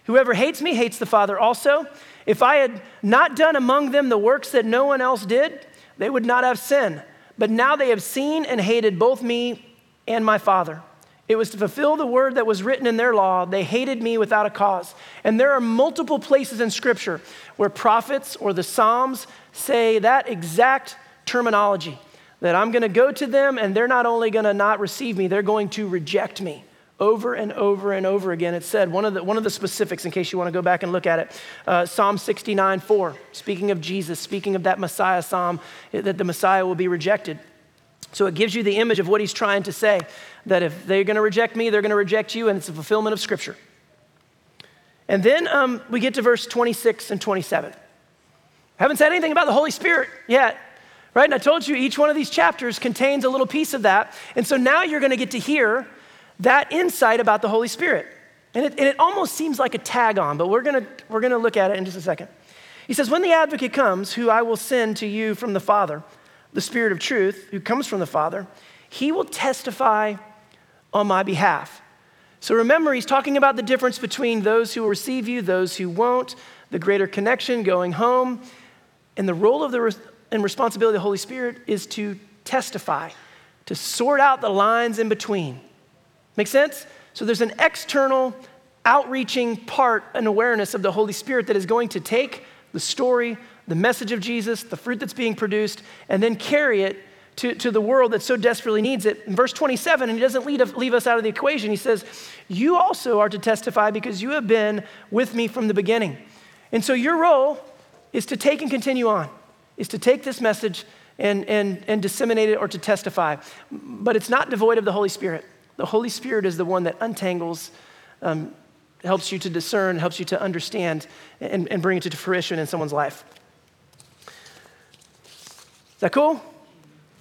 Whoever hates me hates the Father also. If I had not done among them the works that no one else did, they would not have sin. But now they have seen and hated both me and my Father. It was to fulfill the word that was written in their law. They hated me without a cause. And there are multiple places in Scripture where prophets or the Psalms say that exact terminology that I'm going to go to them and they're not only going to not receive me, they're going to reject me. Over and over and over again, it said, one of the, one of the specifics, in case you want to go back and look at it, uh, Psalm 69 4, speaking of Jesus, speaking of that Messiah psalm, that the Messiah will be rejected. So it gives you the image of what he's trying to say that if they're going to reject me, they're going to reject you, and it's a fulfillment of Scripture. And then um, we get to verse 26 and 27. I haven't said anything about the Holy Spirit yet, right? And I told you each one of these chapters contains a little piece of that. And so now you're going to get to hear that insight about the Holy Spirit. And it, and it almost seems like a tag on, but we're going we're going to look at it in just a second. He says, When the advocate comes, who I will send to you from the Father, the Spirit of truth, who comes from the Father, he will testify on my behalf. So remember, he's talking about the difference between those who will receive you, those who won't, the greater connection, going home, and the role of the, and responsibility of the Holy Spirit is to testify, to sort out the lines in between. Make sense? So there's an external, outreaching part and awareness of the Holy Spirit that is going to take the story, the message of Jesus, the fruit that's being produced, and then carry it to, to the world that so desperately needs it. In verse 27, and he doesn't leave us out of the equation, he says, You also are to testify because you have been with me from the beginning. And so your role is to take and continue on is to take this message and, and, and disseminate it or to testify. But it's not devoid of the Holy Spirit. The Holy Spirit is the one that untangles, um, helps you to discern, helps you to understand, and, and bring it to fruition in someone's life. Is that cool?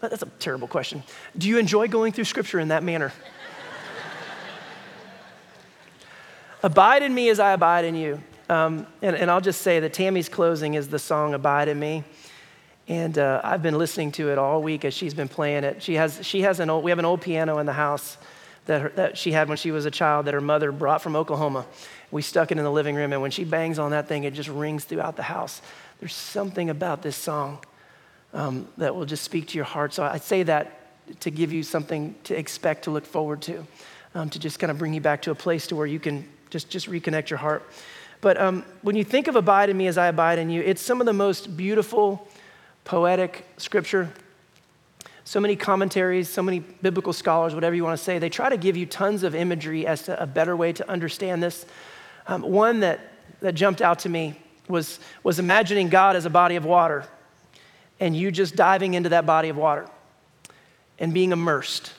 That's a terrible question. Do you enjoy going through Scripture in that manner? Abide in me as I abide in you. Um, and, and I'll just say that Tammy's closing is the song Abide in Me. And uh, I've been listening to it all week as she's been playing it. She has, she has an old, we have an old piano in the house that, her, that she had when she was a child that her mother brought from Oklahoma. We stuck it in the living room, and when she bangs on that thing, it just rings throughout the house. There's something about this song um, that will just speak to your heart. So I say that to give you something to expect, to look forward to, um, to just kind of bring you back to a place to where you can just, just reconnect your heart. But um, when you think of abide in me as I abide in you, it's some of the most beautiful, poetic scripture. So many commentaries, so many biblical scholars, whatever you want to say, they try to give you tons of imagery as to a better way to understand this. Um, one that, that jumped out to me was, was imagining God as a body of water and you just diving into that body of water and being immersed.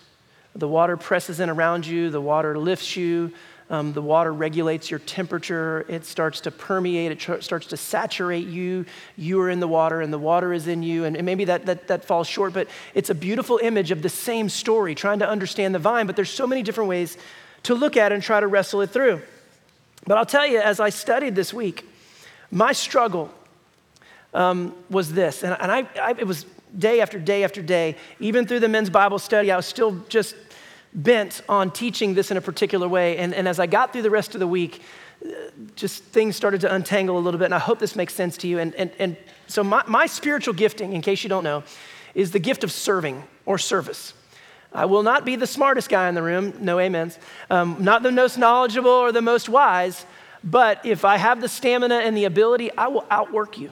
The water presses in around you, the water lifts you, um, the water regulates your temperature. It starts to permeate, it tr- starts to saturate you. You are in the water, and the water is in you. And, and maybe that, that, that falls short, but it's a beautiful image of the same story, trying to understand the vine. But there's so many different ways to look at and try to wrestle it through. But I'll tell you, as I studied this week, my struggle um, was this, and, and I, I, it was day after day after day. Even through the men's Bible study, I was still just bent on teaching this in a particular way. And, and as I got through the rest of the week, just things started to untangle a little bit. And I hope this makes sense to you. And, and, and so, my, my spiritual gifting, in case you don't know, is the gift of serving or service. I will not be the smartest guy in the room, no amens, um, not the most knowledgeable or the most wise, but if I have the stamina and the ability, I will outwork you.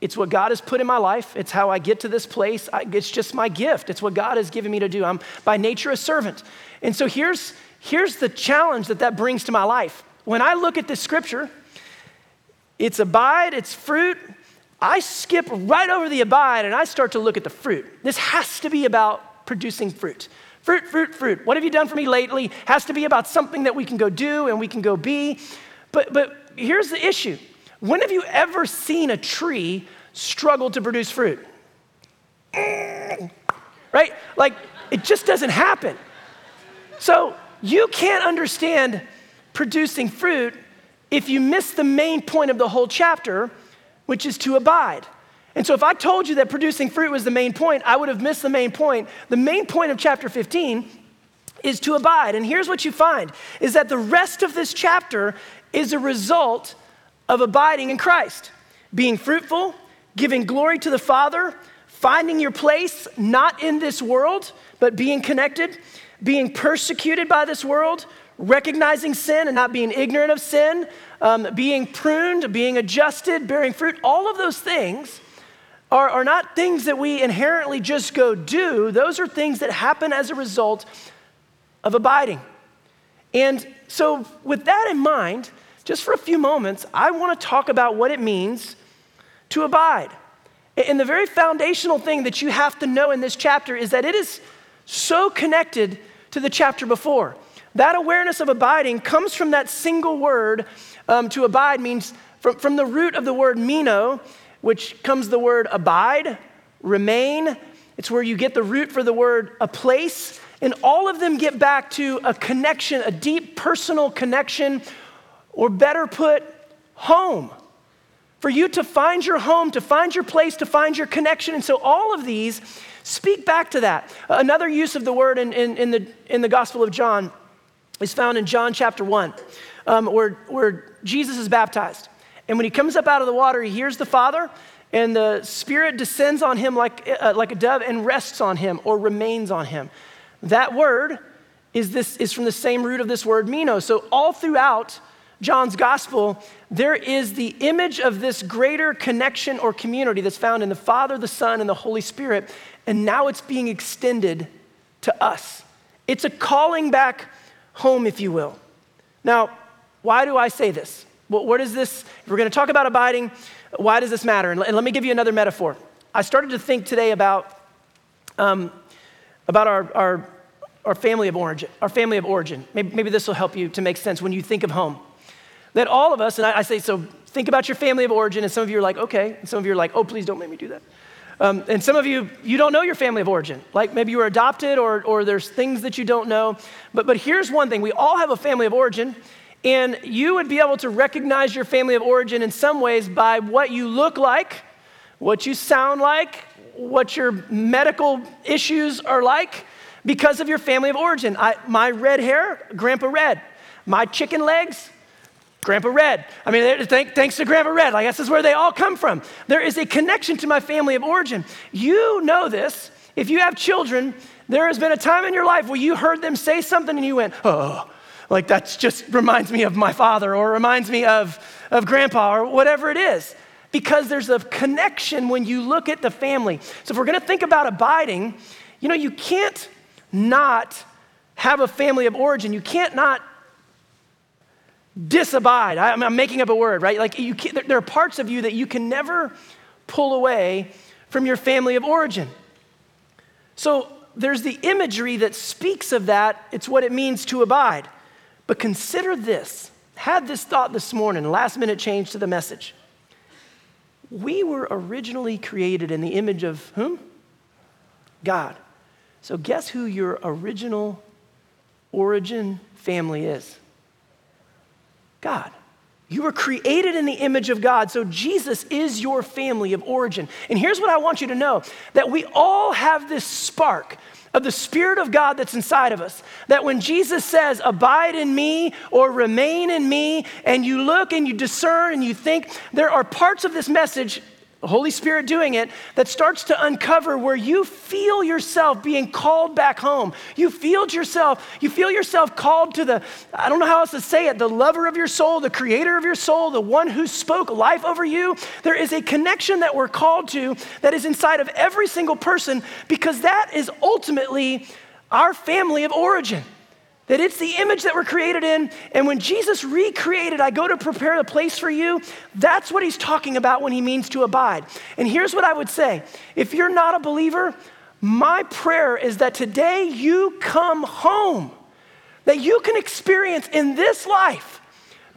It's what God has put in my life. It's how I get to this place. I, it's just my gift. It's what God has given me to do. I'm by nature a servant. And so here's, here's the challenge that that brings to my life. When I look at this scripture, it's abide, it's fruit. I skip right over the abide and I start to look at the fruit. This has to be about producing fruit. Fruit, fruit, fruit. What have you done for me lately? Has to be about something that we can go do and we can go be. But, but here's the issue when have you ever seen a tree struggle to produce fruit? Right? Like, it just doesn't happen. So, you can't understand producing fruit if you miss the main point of the whole chapter, which is to abide. And so, if I told you that producing fruit was the main point, I would have missed the main point. The main point of chapter 15 is to abide. And here's what you find is that the rest of this chapter is a result of abiding in Christ, being fruitful, giving glory to the Father, finding your place not in this world, but being connected, being persecuted by this world, recognizing sin and not being ignorant of sin, um, being pruned, being adjusted, bearing fruit. All of those things are, are not things that we inherently just go do, those are things that happen as a result of abiding. And so, with that in mind, just for a few moments, I want to talk about what it means to abide. And the very foundational thing that you have to know in this chapter is that it is so connected to the chapter before. That awareness of abiding comes from that single word. Um, to abide means from, from the root of the word meno, which comes the word abide, remain. It's where you get the root for the word a place. And all of them get back to a connection, a deep personal connection or better put, home. For you to find your home, to find your place, to find your connection. And so all of these speak back to that. Another use of the word in, in, in the, in the Gospel of John is found in John chapter 1, um, where, where Jesus is baptized. And when he comes up out of the water, he hears the Father, and the Spirit descends on him like, uh, like a dove and rests on him or remains on him. That word is, this, is from the same root of this word, meno. So all throughout John's gospel, there is the image of this greater connection or community that's found in the Father, the Son, and the Holy Spirit, and now it's being extended to us. It's a calling back home, if you will. Now, why do I say this? Well, what is this? If we're going to talk about abiding, why does this matter? And let me give you another metaphor. I started to think today about, um, about our, our, our family of origin. Our family of origin. Maybe, maybe this will help you to make sense when you think of home that all of us, and I, I, say, so think about your family of origin, and some of you are like, okay. And some of you are like, oh, please don't make me do that. Um, and some of you, you don't know your family of origin. Like maybe you were adopted or, or there's things that you don't know. But, but here's one thing we all have a family of origin, And you would be able to recognize your family of origin in some ways by what you look like, what you sound like, what your medical issues are like because of your family of origin. I, my red hair, Grandpa Red. My chicken legs, Grandpa Red. I mean, thank, thanks to Grandpa Red. I guess this is where they all come from. There is a connection to my family of origin. You know this. If you have children, there has been a time in your life where you heard them say something and you went, oh, like that just reminds me of my father or reminds me of, of grandpa or whatever it is. Because there's a connection when you look at the family. So if we're gonna think about abiding, you know, you can't not have a family of origin. You can't not disabide. I, am making up a word, right? Like you there are parts of you that you can never pull away from your family of origin. So there's the imagery that speaks of that. It's what it means to abide. But consider this. Had this thought this morning, last minute change to the message. We were originally created in the image of whom? God. So guess who your original origin family is? God. You were created in the image of God, so Jesus is your family of origin. And here's what I want you to know that we all have this spark of the Spirit of God that's inside of us. That when Jesus says, Abide in me or remain in me, and you look and you discern and you think, there are parts of this message the Holy Spirit doing it, that starts to uncover where you feel yourself being called back home. You feel yourself, you feel yourself called to the, I don't know how else to say it, the lover of your soul, the creator of your soul, the one who spoke life over you. There is a connection that we're called to that is inside of every single person because that is ultimately our family of origin. That it's the image that we're created in. And when Jesus recreated, I go to prepare the place for you, that's what he's talking about when he means to abide. And here's what I would say if you're not a believer, my prayer is that today you come home, that you can experience in this life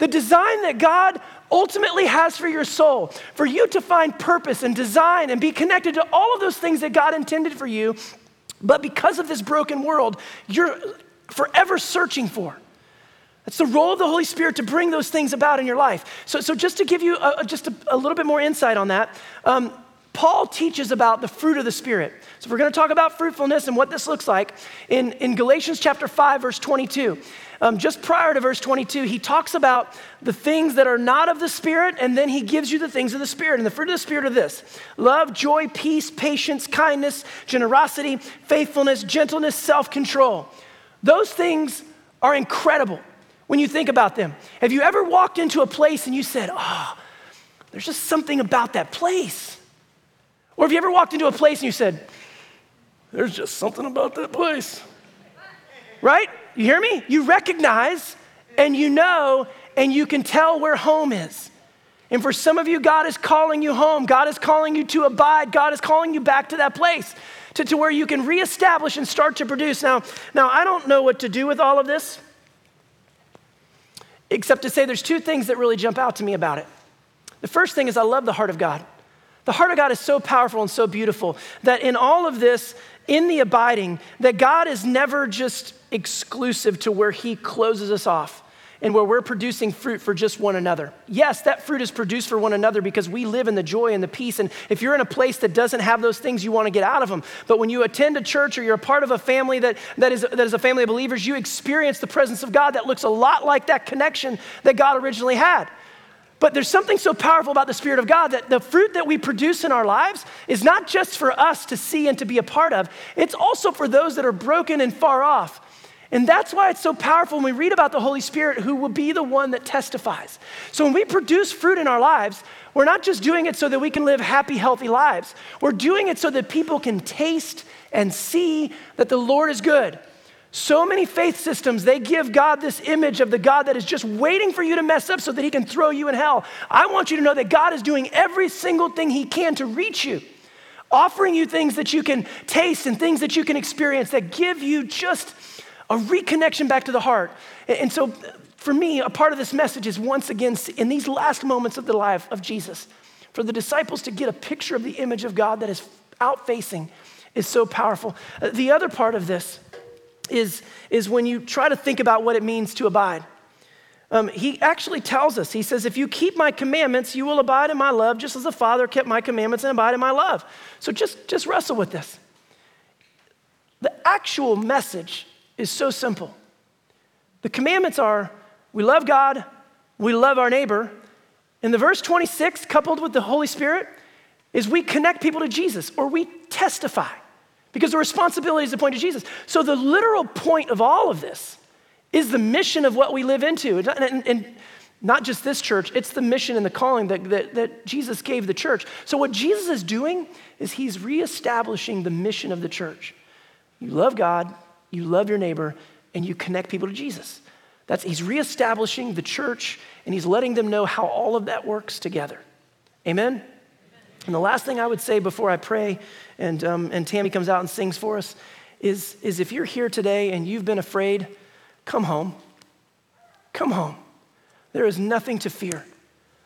the design that God ultimately has for your soul, for you to find purpose and design and be connected to all of those things that God intended for you. But because of this broken world, you're forever searching for. It's the role of the Holy Spirit to bring those things about in your life. So, so just to give you a, just a, a, little bit more insight on that, um, Paul teaches about the fruit of the Spirit. So we're going to talk about fruitfulness and what this looks like in, in Galatians chapter 5, verse 22. Um, just prior to verse 22, he talks about the things that are not of the Spirit, and then he gives you the things of the Spirit. And the fruit of the Spirit are this love, joy, peace, patience, kindness, generosity, faithfulness, gentleness, self control. Those things are incredible when you think about them. Have you ever walked into a place and you said, oh, there's just something about that place? Or have you ever walked into a place and you said, there's just something about that place? Right? You hear me? You recognize and you know and you can tell where home is. And for some of you, God is calling you home. God is calling you to abide. God is calling you back to that place to, to where you can reestablish and start to produce. Now, now, I don't know what to do with all of this, except to say there's two things that really jump out to me about it. The first thing is I love the heart of God. The heart of God is so powerful and so beautiful that in all of this, in the abiding, that God is never just exclusive to where He closes us off and where we're producing fruit for just one another. Yes, that fruit is produced for one another because we live in the joy and the peace. And if you're in a place that doesn't have those things, you want to get out of them. But when you attend a church or you're a part of a family that, that, is, that is a family of believers, you experience the presence of God that looks a lot like that connection that God originally had. But there's something so powerful about the Spirit of God that the fruit that we produce in our lives is not just for us to see and to be a part of, it's also for those that are broken and far off and that's why it's so powerful when we read about the Holy Spirit, who will be the one that testifies. So when we produce fruit in our lives, we're not just doing it so that we can live happy, healthy lives. We're doing it so that people can taste and see that the Lord is good. So many faith systems, they give God this image of the God that is just waiting for you to mess up so that he can throw you in hell. I want you to know that God is doing every single thing he can to reach you, offering you things that you can taste and things that you can experience that give you just a reconnection back to the heart. And so, for me, a part of this message is once again in these last moments of the life of Jesus, for the disciples to get a picture of the image of God that is out facing is so powerful. Uh, the other part of this is, is when you try to think about what it means to abide. Um, he actually tells us, he says, If you keep my commandments, you will abide in my love, just as the Father kept my commandments and abide in my love. So just, just wrestle with this. The actual message is so simple. The commandments are we love God, we love our neighbor. And the verse 26, coupled with the Holy Spirit, is we connect people to Jesus or we testify because the responsibility is to point to Jesus. So the literal point of all of this is the mission of what we live into. And, and, and not just this church, it's the mission and the calling that, that, that, Jesus gave the church. So, what Jesus is doing is he's reestablishing the mission of the church. You love God, you love your neighbor, and you connect people to Jesus. That's, he's reestablishing the church and he's letting them know how all of that works together. Amen? And the last thing I would say before I pray and, um, and Tammy comes out and sings for us is, is if you're here today and you've been afraid, come home. Come home. There is nothing to fear.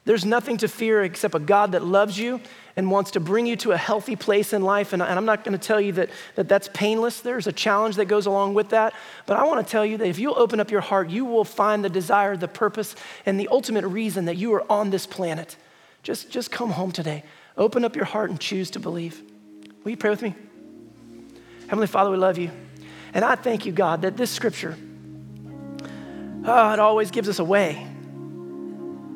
There's nothing to fear except a God that loves you and wants to bring you to a healthy place in life. And, and I'm not going to tell you that, that that's painless. There's a challenge that goes along with that. But I want to tell you that if you'll open up your heart, you will find the desire, the purpose, and the ultimate reason that you are on this planet. Just, just come home today. Open up your heart and choose to believe. Will you pray with me? Heavenly Father, we love you. And I thank you, God, that this scripture, oh, it always gives us a way.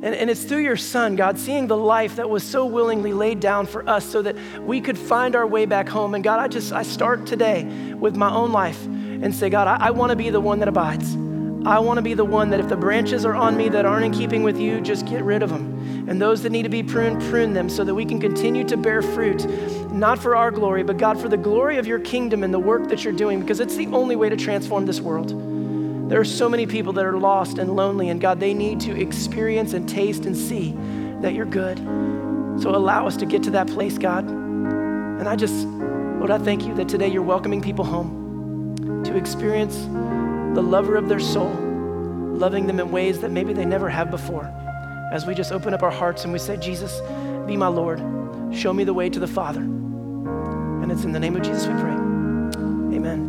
And, and it's through your son, God, seeing the life that was so willingly laid down for us so that we could find our way back home. And God, I just, I start today with my own life and say, God, I, I want to be the one that abides. I want to be the one that if the branches are on me that aren't in keeping with you, just get rid of them. And those that need to be pruned, prune them so that we can continue to bear fruit, not for our glory, but God, for the glory of your kingdom and the work that you're doing, because it's the only way to transform this world. There are so many people that are lost and lonely, and God, they need to experience and taste and see that you're good. So allow us to get to that place, God. And I just, Lord, I thank you that today you're welcoming people home to experience the lover of their soul, loving them in ways that maybe they never have before. As we just open up our hearts and we say, Jesus, be my Lord. Show me the way to the Father. And it's in the name of Jesus we pray. Amen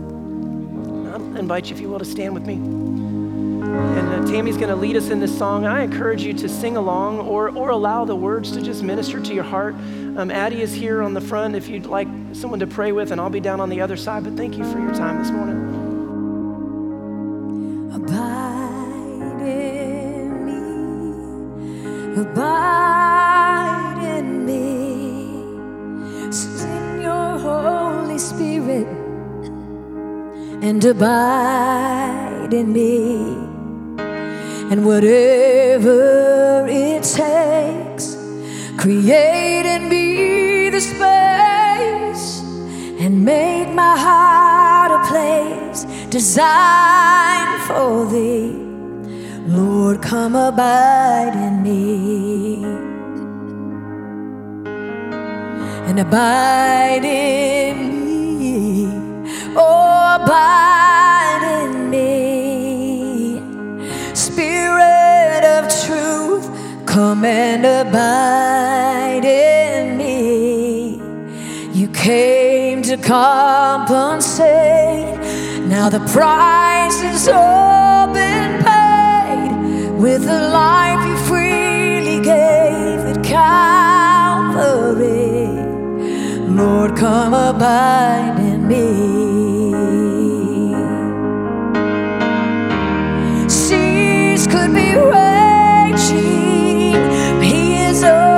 invite you, if you will, to stand with me. And uh, Tammy's going to lead us in this song. I encourage you to sing along or, or allow the words to just minister to your heart. Um, Addie is here on the front if you'd like someone to pray with, and I'll be down on the other side. But thank you for your time this morning. Abide and abide in me. And whatever it takes, create in me the space and make my heart a place designed for thee. Lord, come abide in me and abide in abide in me. Spirit of truth, come and abide in me. You came to compensate. Now the price has all been paid with the life you freely gave at Calvary. Lord, come abide in me. be raging. He is.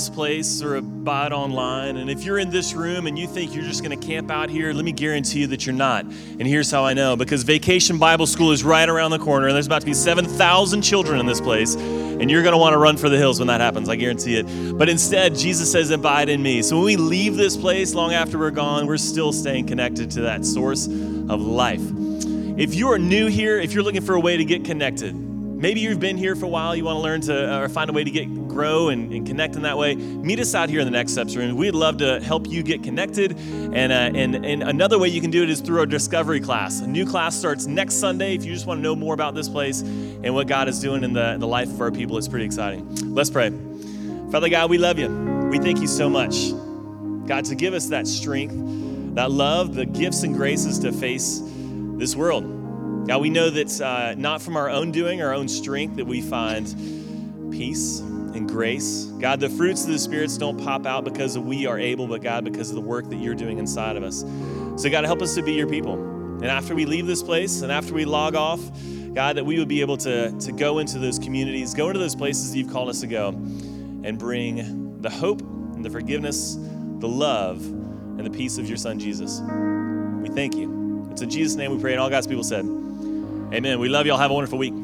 This place or abide online. And if you're in this room and you think you're just going to camp out here, let me guarantee you that you're not. And here's how I know because Vacation Bible School is right around the corner, and there's about to be 7,000 children in this place. And you're going to want to run for the hills when that happens, I guarantee it. But instead, Jesus says, Abide in me. So when we leave this place long after we're gone, we're still staying connected to that source of life. If you are new here, if you're looking for a way to get connected, maybe you've been here for a while, you want to learn to or find a way to get grow and, and connect in that way, meet us out here in the next steps room. We'd love to help you get connected. And, uh, and, and another way you can do it is through our discovery class. A new class starts next Sunday. If you just want to know more about this place and what God is doing in the, the life of our people, it's pretty exciting. Let's pray. Father God, we love you. We thank you so much. God, to give us that strength, that love, the gifts and graces to face this world. God, we know that uh, not from our own doing, our own strength, that we find peace and grace. God, the fruits of the spirits don't pop out because we are able, but God, because of the work that you're doing inside of us. So, God, help us to be your people. And after we leave this place and after we log off, God, that we would be able to, to go into those communities, go into those places you've called us to go, and bring the hope and the forgiveness, the love, and the peace of your Son, Jesus. We thank you. It's in Jesus' name we pray, and all God's people said, Amen. We love y'all. Have a wonderful week.